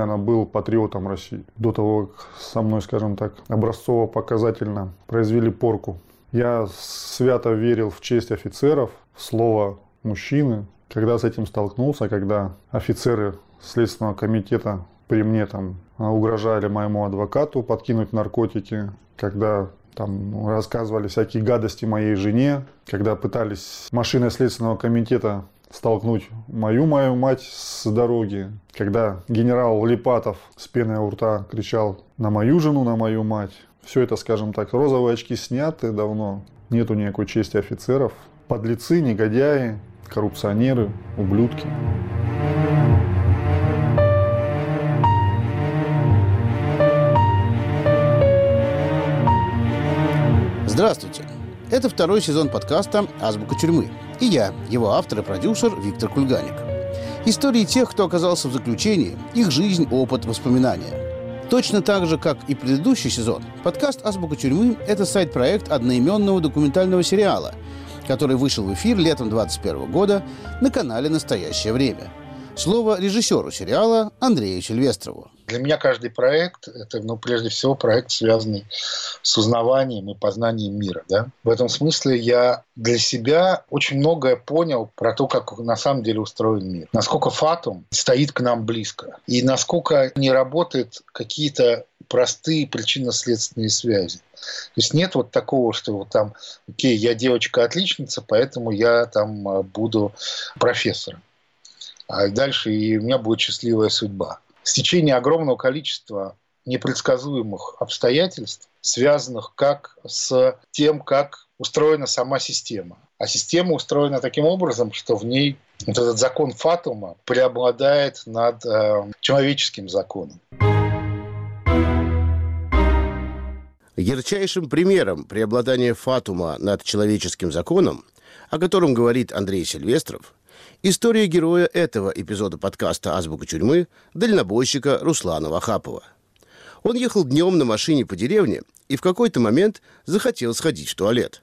Она был патриотом России. До того, как со мной, скажем так, образцово-показательно произвели порку. Я свято верил в честь офицеров, в слово мужчины. Когда с этим столкнулся, когда офицеры Следственного комитета при мне там угрожали моему адвокату подкинуть наркотики, когда там рассказывали всякие гадости моей жене, когда пытались машиной Следственного комитета столкнуть мою мою мать с дороги, когда генерал Липатов с пеной у рта кричал на мою жену, на мою мать. Все это, скажем так, розовые очки сняты давно, нету никакой чести офицеров. Подлецы, негодяи, коррупционеры, ублюдки. Здравствуйте! Это второй сезон подкаста «Азбука тюрьмы». И я, его автор и продюсер Виктор Кульганик. Истории тех, кто оказался в заключении, их жизнь, опыт, воспоминания. Точно так же, как и предыдущий сезон, подкаст «Азбука тюрьмы» — это сайт-проект одноименного документального сериала, который вышел в эфир летом 2021 года на канале «Настоящее время». Слово режиссеру сериала Андрею Сильвестрову. Для меня каждый проект – это, ну, прежде всего, проект, связанный с узнаванием и познанием мира. Да? В этом смысле я для себя очень многое понял про то, как на самом деле устроен мир. Насколько фатум стоит к нам близко. И насколько не работают какие-то простые причинно-следственные связи. То есть нет вот такого, что вот там, окей, я девочка-отличница, поэтому я там а, буду профессором. А дальше и у меня будет счастливая судьба стечение огромного количества непредсказуемых обстоятельств, связанных как с тем, как устроена сама система. А система устроена таким образом, что в ней вот этот закон Фатума преобладает над э, человеческим законом. Ярчайшим примером преобладания Фатума над человеческим законом, о котором говорит Андрей Сильвестров, История героя этого эпизода подкаста «Азбука тюрьмы» – дальнобойщика Руслана Вахапова. Он ехал днем на машине по деревне и в какой-то момент захотел сходить в туалет.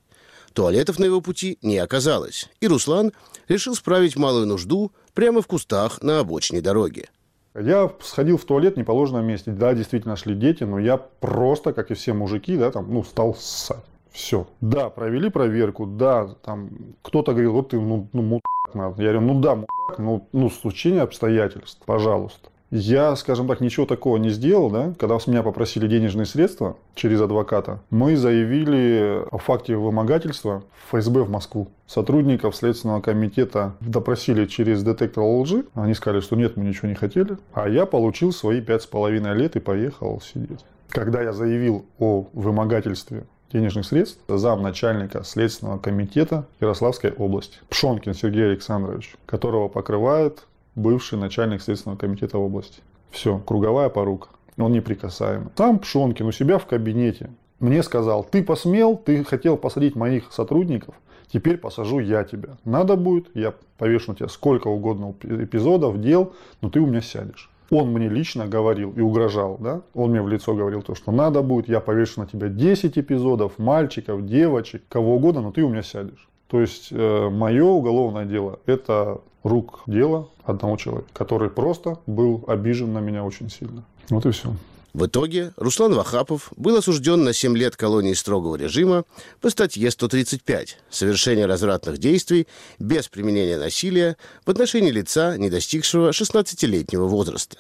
Туалетов на его пути не оказалось, и Руслан решил справить малую нужду прямо в кустах на обочине дороги. Я сходил в туалет в неположенном месте. Да, действительно шли дети, но я просто, как и все мужики, да, там, ну, стал ссать. Все. Да, провели проверку, да, там кто-то говорил, вот ты, ну, ну. Я говорю, ну да, мудак, ну, ну случение обстоятельств, пожалуйста. Я, скажем так, ничего такого не сделал, да, когда с меня попросили денежные средства через адвоката, мы заявили о факте вымогательства в ФСБ в Москву. Сотрудников Следственного комитета допросили через детектор лжи. Они сказали, что нет, мы ничего не хотели. А я получил свои пять с половиной лет и поехал сидеть. Когда я заявил о вымогательстве денежных средств зам начальника Следственного комитета Ярославской области Пшонкин Сергей Александрович, которого покрывает бывший начальник Следственного комитета области. Все, круговая порука. Он неприкасаемый. Сам Пшонкин у себя в кабинете мне сказал, ты посмел, ты хотел посадить моих сотрудников, теперь посажу я тебя. Надо будет, я повешу на тебя сколько угодно эпизодов, дел, но ты у меня сядешь он мне лично говорил и угрожал, да, он мне в лицо говорил то, что надо будет, я повешу на тебя 10 эпизодов, мальчиков, девочек, кого угодно, но ты у меня сядешь. То есть э, мое уголовное дело – это рук дело одного человека, который просто был обижен на меня очень сильно. Вот и все. В итоге Руслан Вахапов был осужден на 7 лет колонии строгого режима по статье 135 «Совершение развратных действий без применения насилия в отношении лица, не достигшего 16-летнего возраста».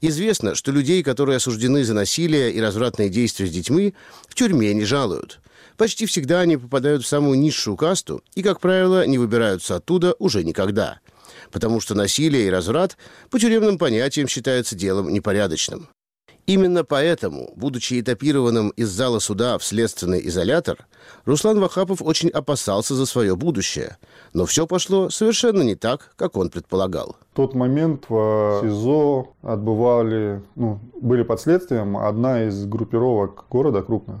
Известно, что людей, которые осуждены за насилие и развратные действия с детьми, в тюрьме не жалуют. Почти всегда они попадают в самую низшую касту и, как правило, не выбираются оттуда уже никогда. Потому что насилие и разврат по тюремным понятиям считаются делом непорядочным. Именно поэтому, будучи этапированным из зала суда в следственный изолятор, Руслан Вахапов очень опасался за свое будущее. Но все пошло совершенно не так, как он предполагал. В тот момент в СИЗО отбывали, ну, были под следствием одна из группировок города крупных.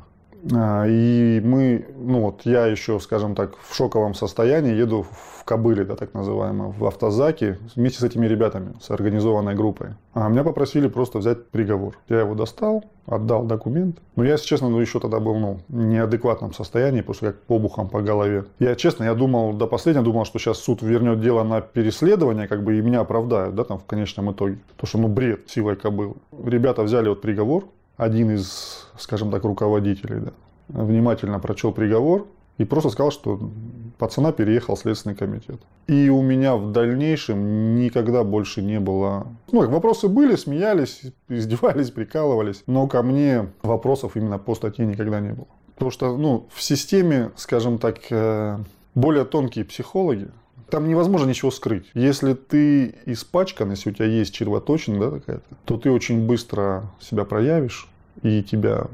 А, и мы, ну вот я еще, скажем так, в шоковом состоянии еду в Кобыле, да, так называемое, в автозаке вместе с этими ребятами, с организованной группой. А меня попросили просто взять приговор. Я его достал, отдал документ. Но я, если честно, ну, еще тогда был ну, в неадекватном состоянии, после как побухом по голове. Я, честно, я думал, до последнего думал, что сейчас суд вернет дело на переследование, как бы и меня оправдают, да, там в конечном итоге. То, что, ну, бред силой кобылы. Ребята взяли вот приговор, один из, скажем так, руководителей, да, внимательно прочел приговор и просто сказал, что пацана переехал в Следственный комитет. И у меня в дальнейшем никогда больше не было... Ну, вопросы были, смеялись, издевались, прикалывались, но ко мне вопросов именно по статье никогда не было. Потому что, ну, в системе, скажем так, э, более тонкие психологи, там невозможно ничего скрыть. Если ты испачкан, если у тебя есть червоточина да, какая-то, то ты очень быстро себя проявишь и тебя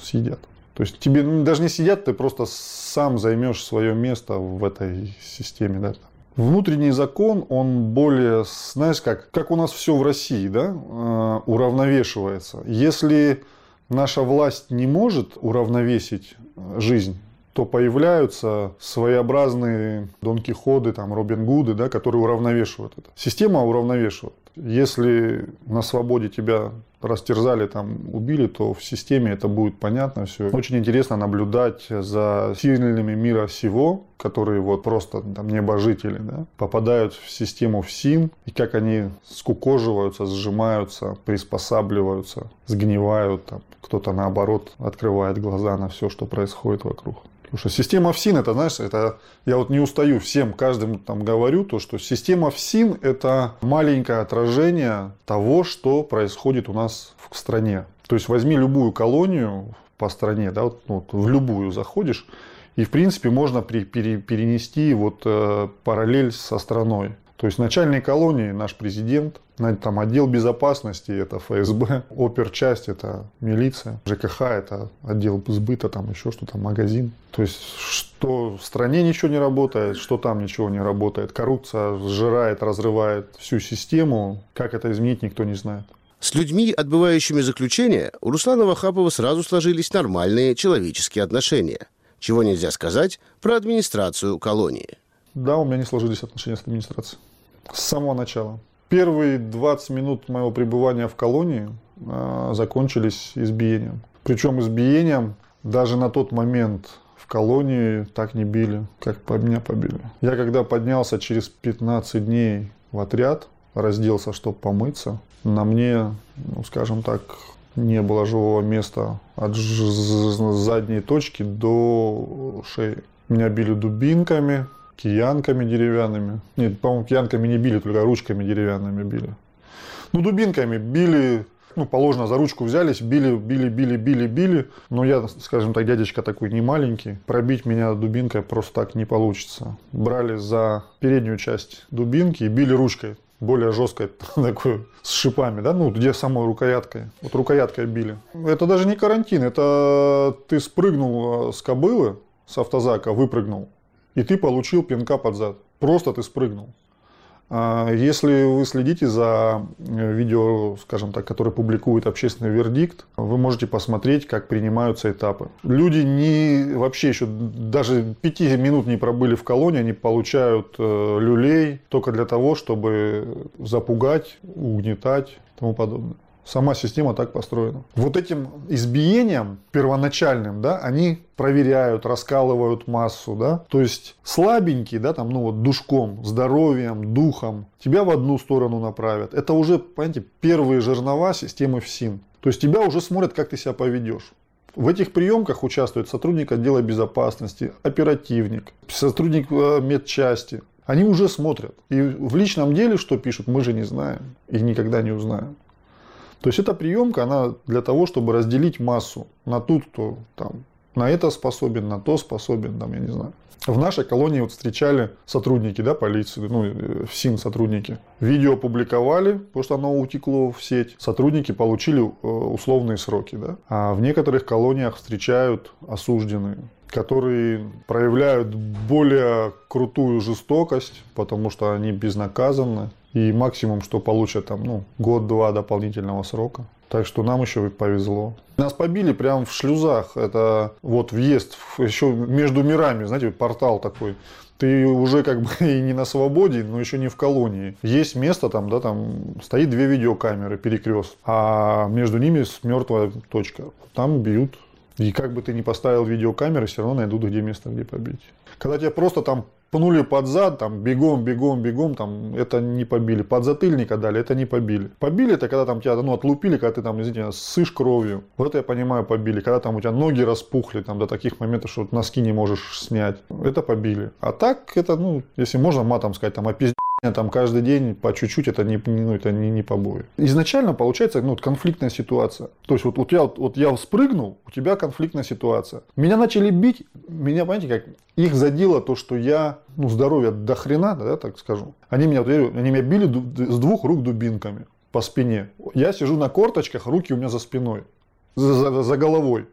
съедят. То есть тебе даже не сидят, ты просто сам займешь свое место в этой системе. Да? Внутренний закон, он более, знаешь, как, как у нас все в России, да, э, уравновешивается. Если наша власть не может уравновесить жизнь, то появляются своеобразные Дон Кихоты, там, Робин Гуды, да, которые уравновешивают это. Система уравновешивает. Если на свободе тебя растерзали, там, убили, то в системе это будет понятно все. Очень интересно наблюдать за сильными мира всего, которые вот просто там небожители, да, попадают в систему ФСИН, и как они скукоживаются, сжимаются, приспосабливаются, сгнивают, там, кто-то наоборот открывает глаза на все, что происходит вокруг. Потому что система ФСИН, это, знаешь, это я вот не устаю всем, каждому там говорю, то, что система ФСИН – это маленькое отражение того, что происходит у нас в стране. То есть возьми любую колонию по стране, да, вот, ну, вот в любую заходишь, и в принципе можно при, пере, перенести вот э, параллель со страной. То есть начальной колонии наш президент, там отдел безопасности это ФСБ, оперчасть это милиция, ЖКХ это отдел сбыта, там еще что-то, магазин. То есть что в стране ничего не работает, что там ничего не работает. Коррупция сжирает, разрывает всю систему. Как это изменить, никто не знает. С людьми, отбывающими заключение, у Руслана Вахапова сразу сложились нормальные человеческие отношения. Чего нельзя сказать про администрацию колонии. Да, у меня не сложились отношения с администрацией. С самого начала. Первые 20 минут моего пребывания в колонии э, закончились избиением. Причем избиением даже на тот момент в колонии так не били, как по меня побили. Я когда поднялся через 15 дней в отряд, разделся, чтобы помыться, на мне, ну, скажем так, не было живого места от задней точки до шеи. Меня били дубинками, киянками деревянными. Нет, по-моему, киянками не били, только ручками деревянными били. Ну, дубинками били, ну, положено, за ручку взялись, били, били, били, били, били. Но я, скажем так, дядечка такой не маленький. Пробить меня дубинкой просто так не получится. Брали за переднюю часть дубинки и били ручкой более жесткой, такой, с шипами, да, ну, где самой рукояткой. Вот рукояткой били. Это даже не карантин, это ты спрыгнул э, с кобылы, с автозака, выпрыгнул, и ты получил пинка под зад. Просто ты спрыгнул. А если вы следите за э, видео, скажем так, которое публикует общественный вердикт, вы можете посмотреть, как принимаются этапы. Люди не вообще еще даже пяти минут не пробыли в колонии, они получают э, люлей только для того, чтобы запугать, угнетать и тому подобное. Сама система так построена. Вот этим избиением первоначальным, да, они проверяют, раскалывают массу, да. То есть слабенький, да, там, ну вот душком, здоровьем, духом, тебя в одну сторону направят. Это уже, понимаете, первые жернова системы ФСИН. То есть тебя уже смотрят, как ты себя поведешь. В этих приемках участвует сотрудник отдела безопасности, оперативник, сотрудник э, медчасти. Они уже смотрят. И в личном деле, что пишут, мы же не знаем и никогда не узнаем. То есть эта приемка, она для того, чтобы разделить массу на ту, кто там на это способен, на то способен, там, я не знаю. В нашей колонии вот встречали сотрудники да, полиции, ну, э, СИН сотрудники. Видео опубликовали, потому что оно утекло в сеть. Сотрудники получили э, условные сроки. Да? А в некоторых колониях встречают осужденные которые проявляют более крутую жестокость, потому что они безнаказанны. И максимум, что получат там, ну, год-два дополнительного срока. Так что нам еще повезло. Нас побили прямо в шлюзах. Это вот въезд еще между мирами, знаете, портал такой. Ты уже как бы и не на свободе, но еще не в колонии. Есть место там, да, там стоит две видеокамеры, перекрест, а между ними мертвая точка. Там бьют. И как бы ты ни поставил видеокамеры, все равно найдут, где место, где побить. Когда тебя просто там пнули под зад, там, бегом, бегом, бегом, там, это не побили. Под затыльника дали, это не побили. Побили, это когда там тебя, ну, отлупили, когда ты там, извините, сышь кровью. Вот это я понимаю, побили. Когда там у тебя ноги распухли, там, до таких моментов, что носки не можешь снять. Это побили. А так, это, ну, если можно матом сказать, там, опиздец там каждый день по чуть-чуть это не, ну, это не, не побои. Изначально получается ну, конфликтная ситуация. То есть вот, вот, я, вот я спрыгнул, у тебя конфликтная ситуация. Меня начали бить, меня, понимаете, как их задело то, что я, ну, здоровье до хрена, да, так скажу. Они меня, они меня били с двух рук дубинками по спине. Я сижу на корточках, руки у меня за спиной, за, за, за головой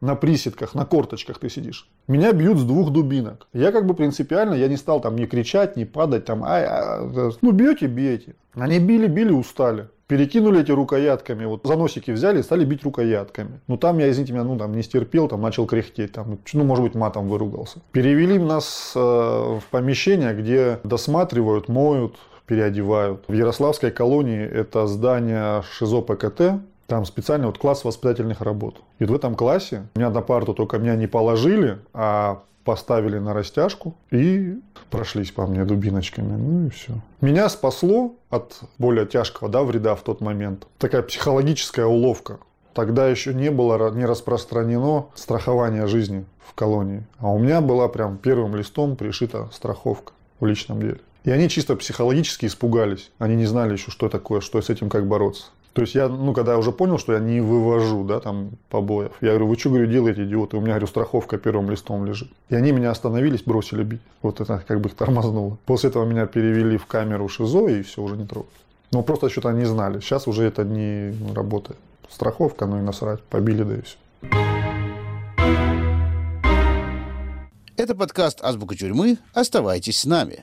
на приседках, на корточках ты сидишь. Меня бьют с двух дубинок. Я как бы принципиально, я не стал там не кричать, не падать, там, ай, а, ну бьете, бейте. Они били, били, устали. Перекинули эти рукоятками, вот за носики взяли и стали бить рукоятками. Ну там я, извините меня, ну там не стерпел, там начал кряхтеть, там, ну может быть матом выругался. Перевели нас э, в помещение, где досматривают, моют, переодевают. В Ярославской колонии это здание ШИЗО ПКТ, там специально вот класс воспитательных работ. И вот в этом классе меня на парту только меня не положили, а поставили на растяжку и прошлись по мне дубиночками. Ну и все. Меня спасло от более тяжкого да, вреда в тот момент. Такая психологическая уловка. Тогда еще не было не распространено страхование жизни в колонии. А у меня была прям первым листом пришита страховка в личном деле. И они чисто психологически испугались. Они не знали еще, что такое, что с этим как бороться. То есть я, ну, когда я уже понял, что я не вывожу, да, там, побоев, я говорю, вы что, говорю, делаете, идиоты? У меня, говорю, страховка первым листом лежит. И они меня остановились, бросили бить. Вот это как бы их тормознуло. После этого меня перевели в камеру ШИЗО, и все, уже не трогают. Но просто что-то они знали. Сейчас уже это не работает. Страховка, ну и насрать, побили, да и все. Это подкаст «Азбука тюрьмы». Оставайтесь с нами.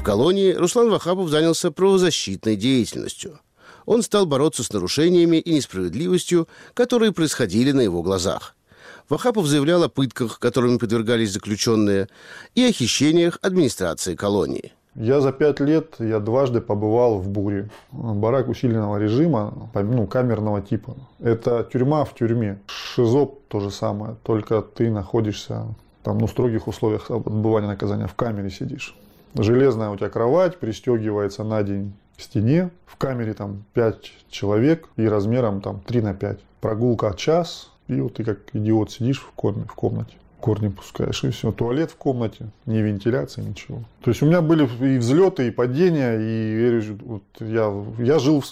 В колонии Руслан Вахапов занялся правозащитной деятельностью. Он стал бороться с нарушениями и несправедливостью, которые происходили на его глазах. Вахапов заявлял о пытках, которыми подвергались заключенные, и о хищениях администрации колонии. Я за пять лет, я дважды побывал в Буре. Барак усиленного режима, ну, камерного типа. Это тюрьма в тюрьме. ШИЗО то же самое, только ты находишься там, ну, в строгих условиях отбывания наказания, в камере сидишь. Железная у тебя кровать пристегивается на день к стене. В камере там 5 человек и размером там 3 на 5. Прогулка час, и вот ты как идиот сидишь в, корме, в комнате. Корни пускаешь, и все. Туалет в комнате, ни вентиляции, ничего. То есть у меня были и взлеты, и падения, и вот я, я жил в,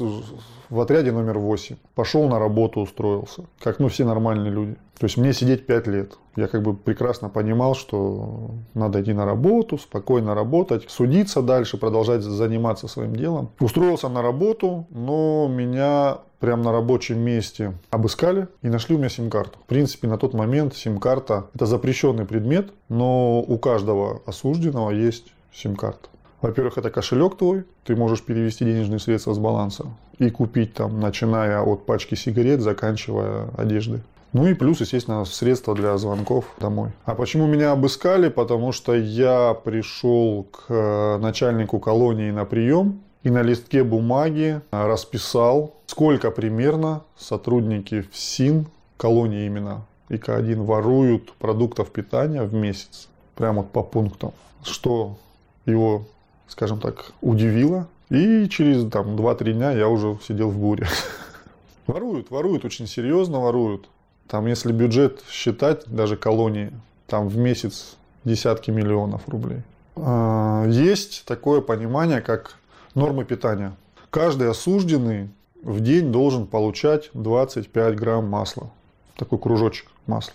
в отряде номер 8. Пошел на работу, устроился. Как ну, все нормальные люди. То есть мне сидеть 5 лет. Я как бы прекрасно понимал, что надо идти на работу, спокойно работать, судиться дальше, продолжать заниматься своим делом. Устроился на работу, но меня прямо на рабочем месте обыскали и нашли у меня сим-карту. В принципе, на тот момент сим-карта – это запрещенный предмет, но у каждого осужденного есть сим-карта. Во-первых, это кошелек твой, ты можешь перевести денежные средства с баланса и купить там, начиная от пачки сигарет, заканчивая одеждой. Ну и плюс, естественно, средства для звонков домой. А почему меня обыскали? Потому что я пришел к э, начальнику колонии на прием и на листке бумаги расписал, сколько примерно сотрудники ФСИН, колонии именно ИК-1, воруют продуктов питания в месяц. Прямо вот по пунктам. Что его скажем так, удивило. И через там, 2-3 дня я уже сидел в буре. Воруют, воруют, очень серьезно воруют. Там, если бюджет считать, даже колонии, там в месяц десятки миллионов рублей. А, есть такое понимание, как нормы питания. Каждый осужденный в день должен получать 25 грамм масла. Такой кружочек масла.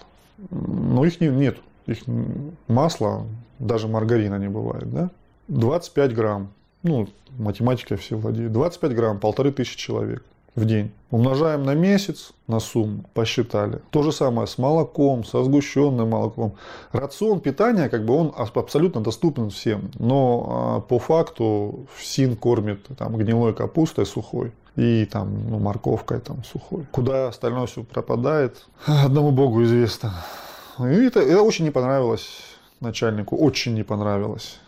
Но их нет. Их масла, даже маргарина не бывает. Да? 25 грамм. Ну, математикой все владеют. 25 грамм, полторы тысячи человек в день. Умножаем на месяц, на сумму, посчитали. То же самое с молоком, со сгущенным молоком. Рацион питания, как бы он абсолютно доступен всем. Но а, по факту СИН кормит там, гнилой капустой сухой и там, ну, морковкой там сухой. Куда остальное все пропадает, одному богу известно. И это, это очень не понравилось начальнику, очень не понравилось.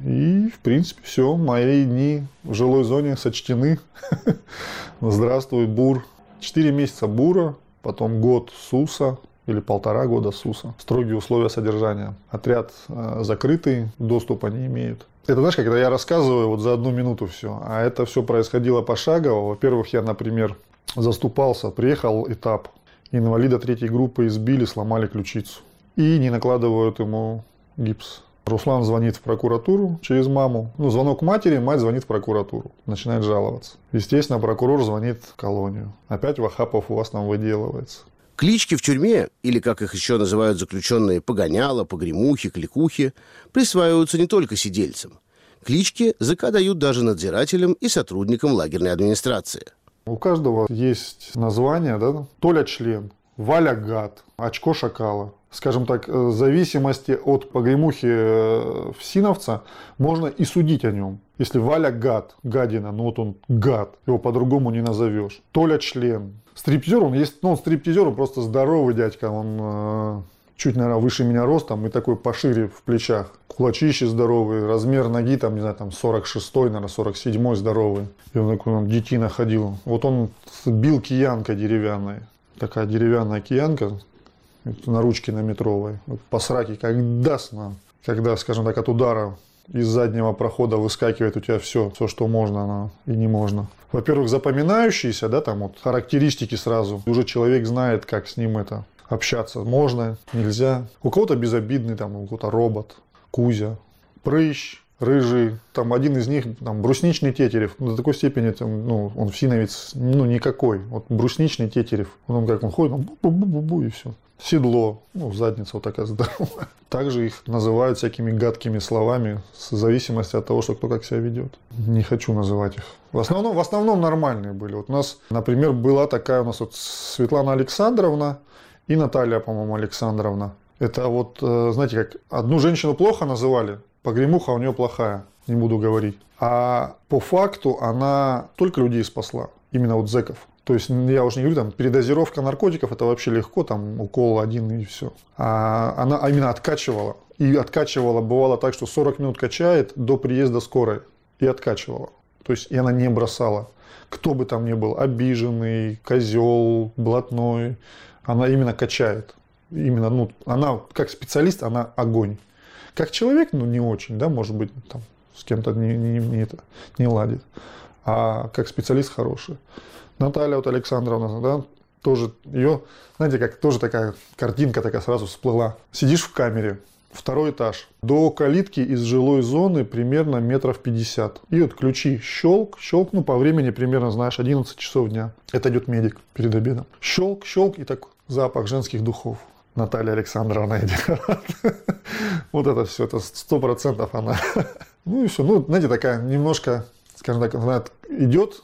И, в принципе, все, мои дни в жилой зоне сочтены. Здравствуй, Бур. Четыре месяца Бура, потом год Суса, или полтора года СУСа. Строгие условия содержания. Отряд э, закрытый, доступа не имеют. Это знаешь, когда я рассказываю вот за одну минуту все, а это все происходило пошагово. Во-первых, я, например, заступался, приехал этап, инвалида третьей группы избили, сломали ключицу. И не накладывают ему гипс. Руслан звонит в прокуратуру через маму. Ну, звонок матери, мать звонит в прокуратуру. Начинает жаловаться. Естественно, прокурор звонит в колонию. Опять Вахапов у вас там выделывается. Клички в тюрьме, или, как их еще называют заключенные, погоняла, погремухи, кликухи, присваиваются не только сидельцам. Клички ЗК дают даже надзирателям и сотрудникам лагерной администрации. У каждого есть название, да? Толя член, Валя гад, очко шакала скажем так, э, зависимости от погремухи э, всиновца можно и судить о нем. Если Валя гад, гадина, ну вот он гад, его по-другому не назовешь. Толя член. Стриптизер, он есть, ну он стриптизер, он просто здоровый дядька, он э, чуть, наверное, выше меня ростом и такой пошире в плечах. Кулачище здоровый, размер ноги там, не знаю, там 46 наверное, 47 здоровый. И он такой, он детина ходил. Вот он бил киянка деревянной. Такая деревянная киянка, на ручке на метровой. Вот по как даст нам. Когда, скажем так, от удара из заднего прохода выскакивает у тебя все, все, что можно но и не можно. Во-первых, запоминающиеся, да, там вот характеристики сразу. Уже человек знает, как с ним это общаться. Можно, нельзя. У кого-то безобидный, там, у кого-то робот, Кузя, прыщ, рыжий, там один из них, там, брусничный тетерев, до такой степени, там, ну, он всиновец, ну, никакой, вот брусничный тетерев, он как он ходит, он бу-бу-бу-бу и все седло, ну, задница вот такая здоровая. Также их называют всякими гадкими словами в зависимости от того, что кто как себя ведет. Не хочу называть их. В основном, в основном нормальные были. Вот у нас, например, была такая у нас вот Светлана Александровна и Наталья, по-моему, Александровна. Это вот, э, знаете, как одну женщину плохо называли, погремуха у нее плохая, не буду говорить. А по факту она только людей спасла, именно вот зеков. То есть я уже не говорю, там, передозировка наркотиков, это вообще легко, там, укол один и все. А она именно откачивала. И откачивала, бывало так, что 40 минут качает до приезда скорой. И откачивала. То есть и она не бросала. Кто бы там ни был, обиженный, козел, блатной, она именно качает. Именно, ну, она как специалист, она огонь. Как человек, ну, не очень, да, может быть, там, с кем-то не, не, не, это, не ладит. А как специалист хороший. Наталья вот Александровна, да, тоже ее, знаете, как тоже такая картинка такая сразу всплыла. Сидишь в камере, второй этаж. До калитки из жилой зоны примерно метров 50. И вот ключи щелк, щелк, ну по времени примерно, знаешь, 11 часов дня. Это идет медик перед обедом. Щелк, щелк и так запах женских духов. Наталья Александровна идет. Вот это все, это сто процентов она. Ну и все, ну, знаете, такая немножко, скажем так, она идет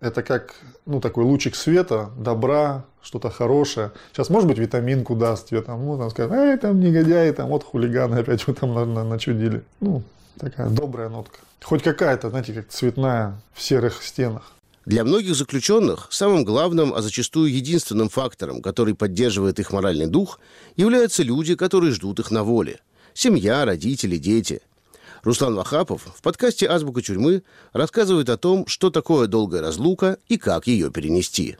это как ну, такой лучик света, добра, что-то хорошее. Сейчас, может быть, витаминку даст тебе, там, ну, там сказать, эй, там негодяи, там, вот хулиганы опять вы там на, на, начудили. Ну, такая добрая нотка. Хоть какая-то, знаете, как цветная в серых стенах. Для многих заключенных самым главным, а зачастую единственным фактором, который поддерживает их моральный дух, являются люди, которые ждут их на воле. Семья, родители, дети – Руслан Вахапов в подкасте «Азбука тюрьмы» рассказывает о том, что такое долгая разлука и как ее перенести.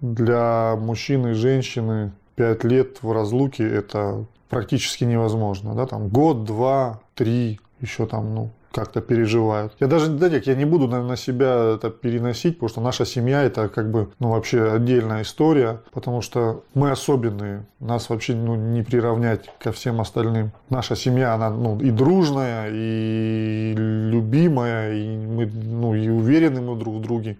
Для мужчины и женщины пять лет в разлуке – это практически невозможно. Да? Там год, два, три, еще там, ну, как-то переживают. Я даже, знаете, я не буду на себя это переносить, потому что наша семья это как бы, ну, вообще отдельная история, потому что мы особенные, нас вообще, ну, не приравнять ко всем остальным. Наша семья, она, ну, и дружная, и любимая, и мы, ну, и уверены мы друг в друге.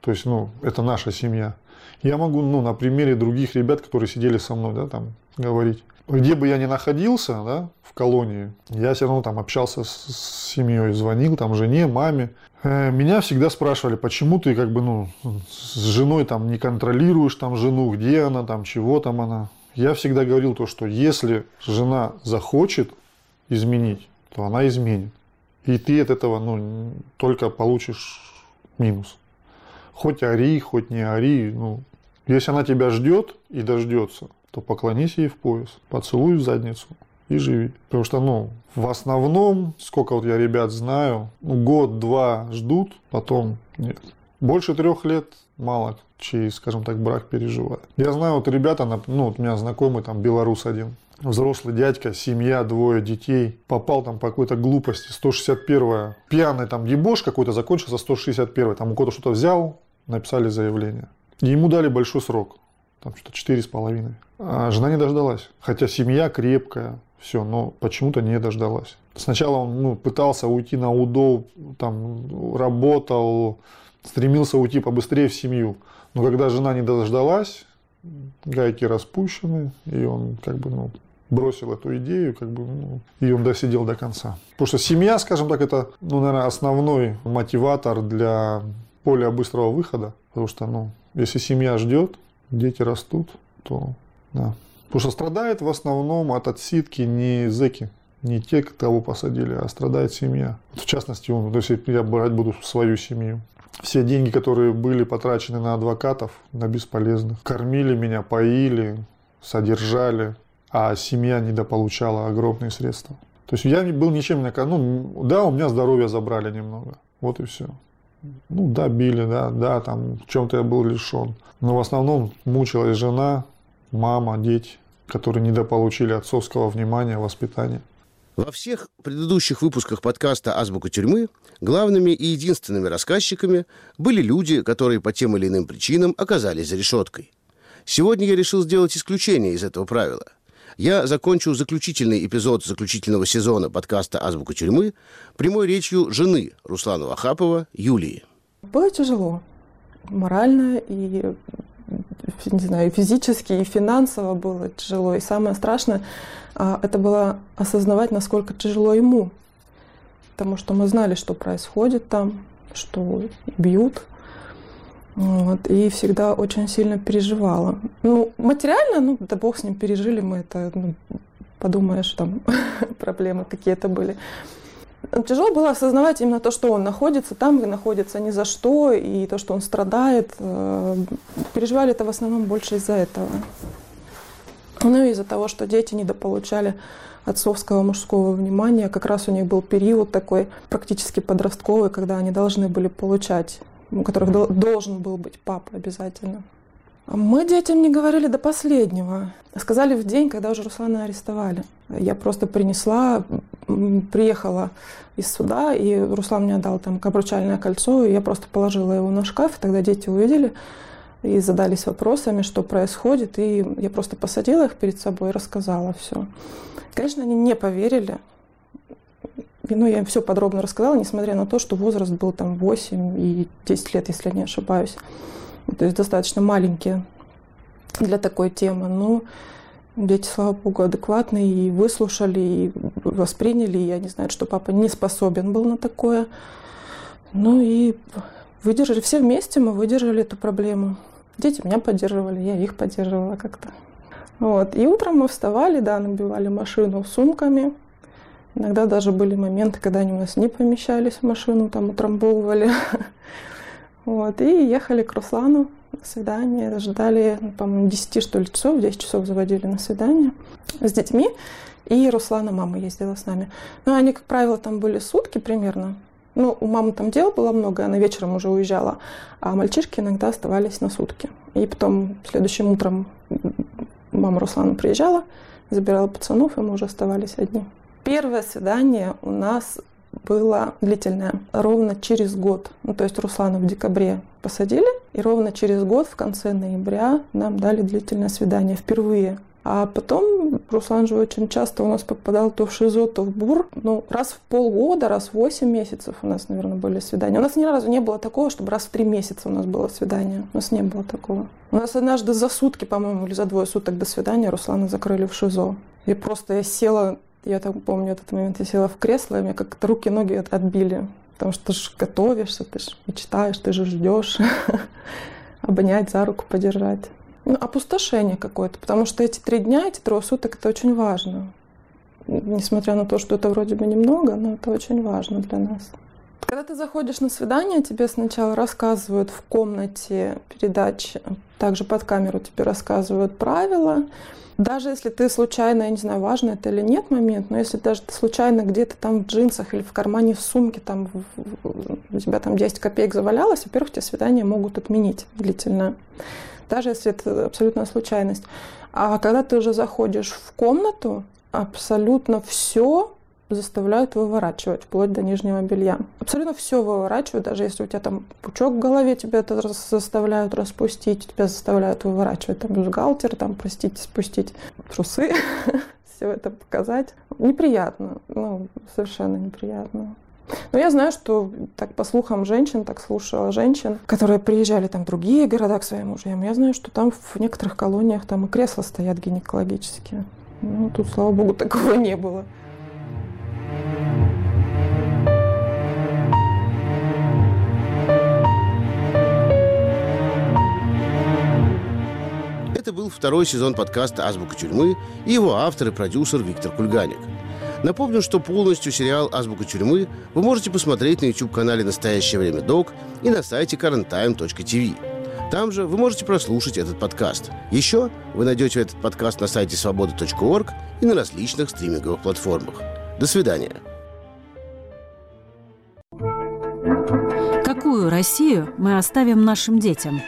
То есть, ну, это наша семья. Я могу, ну, на примере других ребят, которые сидели со мной, да, там, говорить. Где бы я ни находился, да, в колонии, я все равно там общался с, семьей, звонил там жене, маме. Э, меня всегда спрашивали, почему ты как бы, ну, с женой там не контролируешь там жену, где она там, чего там она. Я всегда говорил то, что если жена захочет изменить, то она изменит. И ты от этого, ну, только получишь минус. Хоть ори, хоть не ори, ну, если она тебя ждет и дождется, то поклонись ей в пояс, поцелуй в задницу и живи. Потому что, ну, в основном, сколько вот я ребят знаю, ну, год-два ждут, потом нет. Больше трех лет мало чей, скажем так, брак переживает. Я знаю, вот ребята, ну, вот у меня знакомый там белорус один, взрослый дядька, семья, двое детей, попал там по какой-то глупости, 161 пьяный там ебош какой-то закончился 161 там у кого-то что-то взял, написали заявление. И ему дали большой срок там что-то четыре с половиной. А жена не дождалась. Хотя семья крепкая, все, но почему-то не дождалась. Сначала он ну, пытался уйти на УДО, там, работал, стремился уйти побыстрее в семью. Но когда жена не дождалась, гайки распущены, и он как бы ну, бросил эту идею, как бы, ну, и он досидел до конца. Потому что семья, скажем так, это, ну, наверное, основной мотиватор для более быстрого выхода. Потому что, ну, если семья ждет, дети растут, то да. Потому что страдает в основном от отсидки не зэки, не те, кого посадили, а страдает семья. Вот в частности, он, то есть я брать буду свою семью. Все деньги, которые были потрачены на адвокатов, на бесполезных. Кормили меня, поили, содержали, а семья недополучала огромные средства. То есть я был ничем не... Ну, да, у меня здоровье забрали немного. Вот и все. Ну, да, били, да, да, там в чем-то я был лишен. Но в основном мучилась жена, мама, дети, которые недополучили отцовского внимания, воспитания. Во всех предыдущих выпусках подкаста «Азбука тюрьмы» главными и единственными рассказчиками были люди, которые по тем или иным причинам оказались за решеткой. Сегодня я решил сделать исключение из этого правила. Я закончу заключительный эпизод заключительного сезона подкаста «Азбука тюрьмы» прямой речью жены Руслана Вахапова Юлии. Было тяжело. Морально и не знаю, физически, и финансово было тяжело. И самое страшное, а, это было осознавать, насколько тяжело ему. Потому что мы знали, что происходит там, что бьют. Вот, и всегда очень сильно переживала. Ну, материально, ну, да бог с ним, пережили мы это, ну, подумаешь, там проблемы какие-то были. Тяжело было осознавать именно то, что он находится там и находится ни за что, и то, что он страдает. Э, переживали это в основном больше из-за этого. Ну и из-за того, что дети недополучали отцовского мужского внимания. Как раз у них был период такой практически подростковый, когда они должны были получать, у которых должен был быть папа обязательно. Мы детям не говорили до последнего. Сказали в день, когда уже Руслана арестовали. Я просто принесла, приехала из суда, и Руслан мне дал там обручальное кольцо, и я просто положила его на шкаф, и тогда дети увидели и задались вопросами, что происходит, и я просто посадила их перед собой и рассказала все. Конечно, они не поверили, ну, я им все подробно рассказала, несмотря на то, что возраст был там 8 и 10 лет, если я не ошибаюсь то есть достаточно маленькие для такой темы. Но дети, слава богу, адекватные и выслушали, и восприняли. И они знают, что папа не способен был на такое. Ну и выдержали, все вместе мы выдержали эту проблему. Дети меня поддерживали, я их поддерживала как-то. Вот. И утром мы вставали, да, набивали машину сумками. Иногда даже были моменты, когда они у нас не помещались в машину, там утрамбовывали. Вот, и ехали к Руслану на свидание. Ждали, ну, по-моему, 10 что ли часов, 10 часов заводили на свидание с детьми. И Руслана мама ездила с нами. Ну, они, как правило, там были сутки примерно. Ну, у мамы там дел было много, она вечером уже уезжала, а мальчишки иногда оставались на сутки. И потом следующим утром мама Руслана приезжала, забирала пацанов, и мы уже оставались одни. Первое свидание у нас было длительное. Ровно через год. Ну, то есть Руслана в декабре посадили, и ровно через год, в конце ноября, нам дали длительное свидание впервые. А потом Руслан же очень часто у нас попадал то в ШИЗО, то в БУР. Ну, раз в полгода, раз в 8 месяцев у нас, наверное, были свидания. У нас ни разу не было такого, чтобы раз в 3 месяца у нас было свидание. У нас не было такого. У нас однажды за сутки, по-моему, или за двое суток до свидания Руслана закрыли в ШИЗО. И просто я села, я так помню этот момент, я села в кресло, и мне как-то руки-ноги отбили. Потому что ты же готовишься, ты же мечтаешь, ты же ждешь обнять, за руку подержать ну, опустошение какое-то, потому что эти три дня, эти трое суток, это очень важно. Несмотря на то, что это вроде бы немного, но это очень важно для нас. Когда ты заходишь на свидание, тебе сначала рассказывают в комнате передач, также под камеру тебе рассказывают правила. Даже если ты случайно, я не знаю, важно это или нет момент, но если даже ты случайно где-то там в джинсах или в кармане в сумке, там у тебя там 10 копеек завалялось, во-первых, тебе свидание могут отменить длительно даже если это абсолютная случайность. А когда ты уже заходишь в комнату, абсолютно все заставляют выворачивать, вплоть до нижнего белья. Абсолютно все выворачивают, даже если у тебя там пучок в голове, тебя это заставляют распустить, тебя заставляют выворачивать там бюстгальтер, там, простите, спустить трусы, все это показать. Неприятно, ну, совершенно неприятно. Но я знаю, что так по слухам женщин, так слушала женщин, которые приезжали там в другие города к своим мужьям, я знаю, что там в некоторых колониях там и кресла стоят гинекологические. Ну, тут, слава богу, такого не было. Это был второй сезон подкаста «Азбука тюрьмы» и его автор и продюсер Виктор Кульганик – Напомню, что полностью сериал «Азбука тюрьмы» вы можете посмотреть на YouTube-канале «Настоящее время док» и на сайте currenttime.tv. Там же вы можете прослушать этот подкаст. Еще вы найдете этот подкаст на сайте свобода.орг и на различных стриминговых платформах. До свидания. Какую Россию мы оставим нашим детям?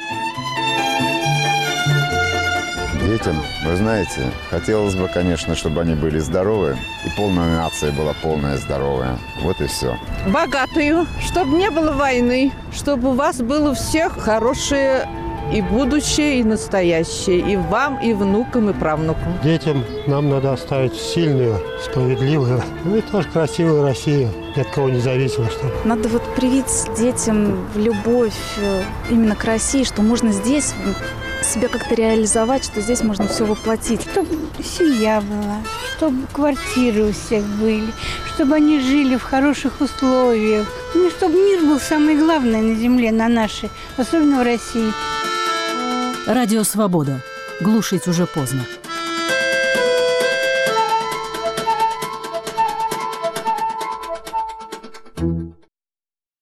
Детям, вы знаете, хотелось бы, конечно, чтобы они были здоровы, и полная нация была полная здоровая. Вот и все. Богатую, чтобы не было войны, чтобы у вас было всех хорошее и будущее, и настоящее, и вам, и внукам, и правнукам. Детям нам надо оставить сильную, справедливую, ну и тоже красивую Россию, ни от кого не зависимо. Что... Надо вот привить детям любовь э, именно к России, что можно здесь себя как-то реализовать, что здесь можно все воплотить. Чтобы семья была, чтобы квартиры у всех были, чтобы они жили в хороших условиях. Ну, чтобы мир был самый главный на земле, на нашей, особенно в России. Радио «Свобода». Глушить уже поздно.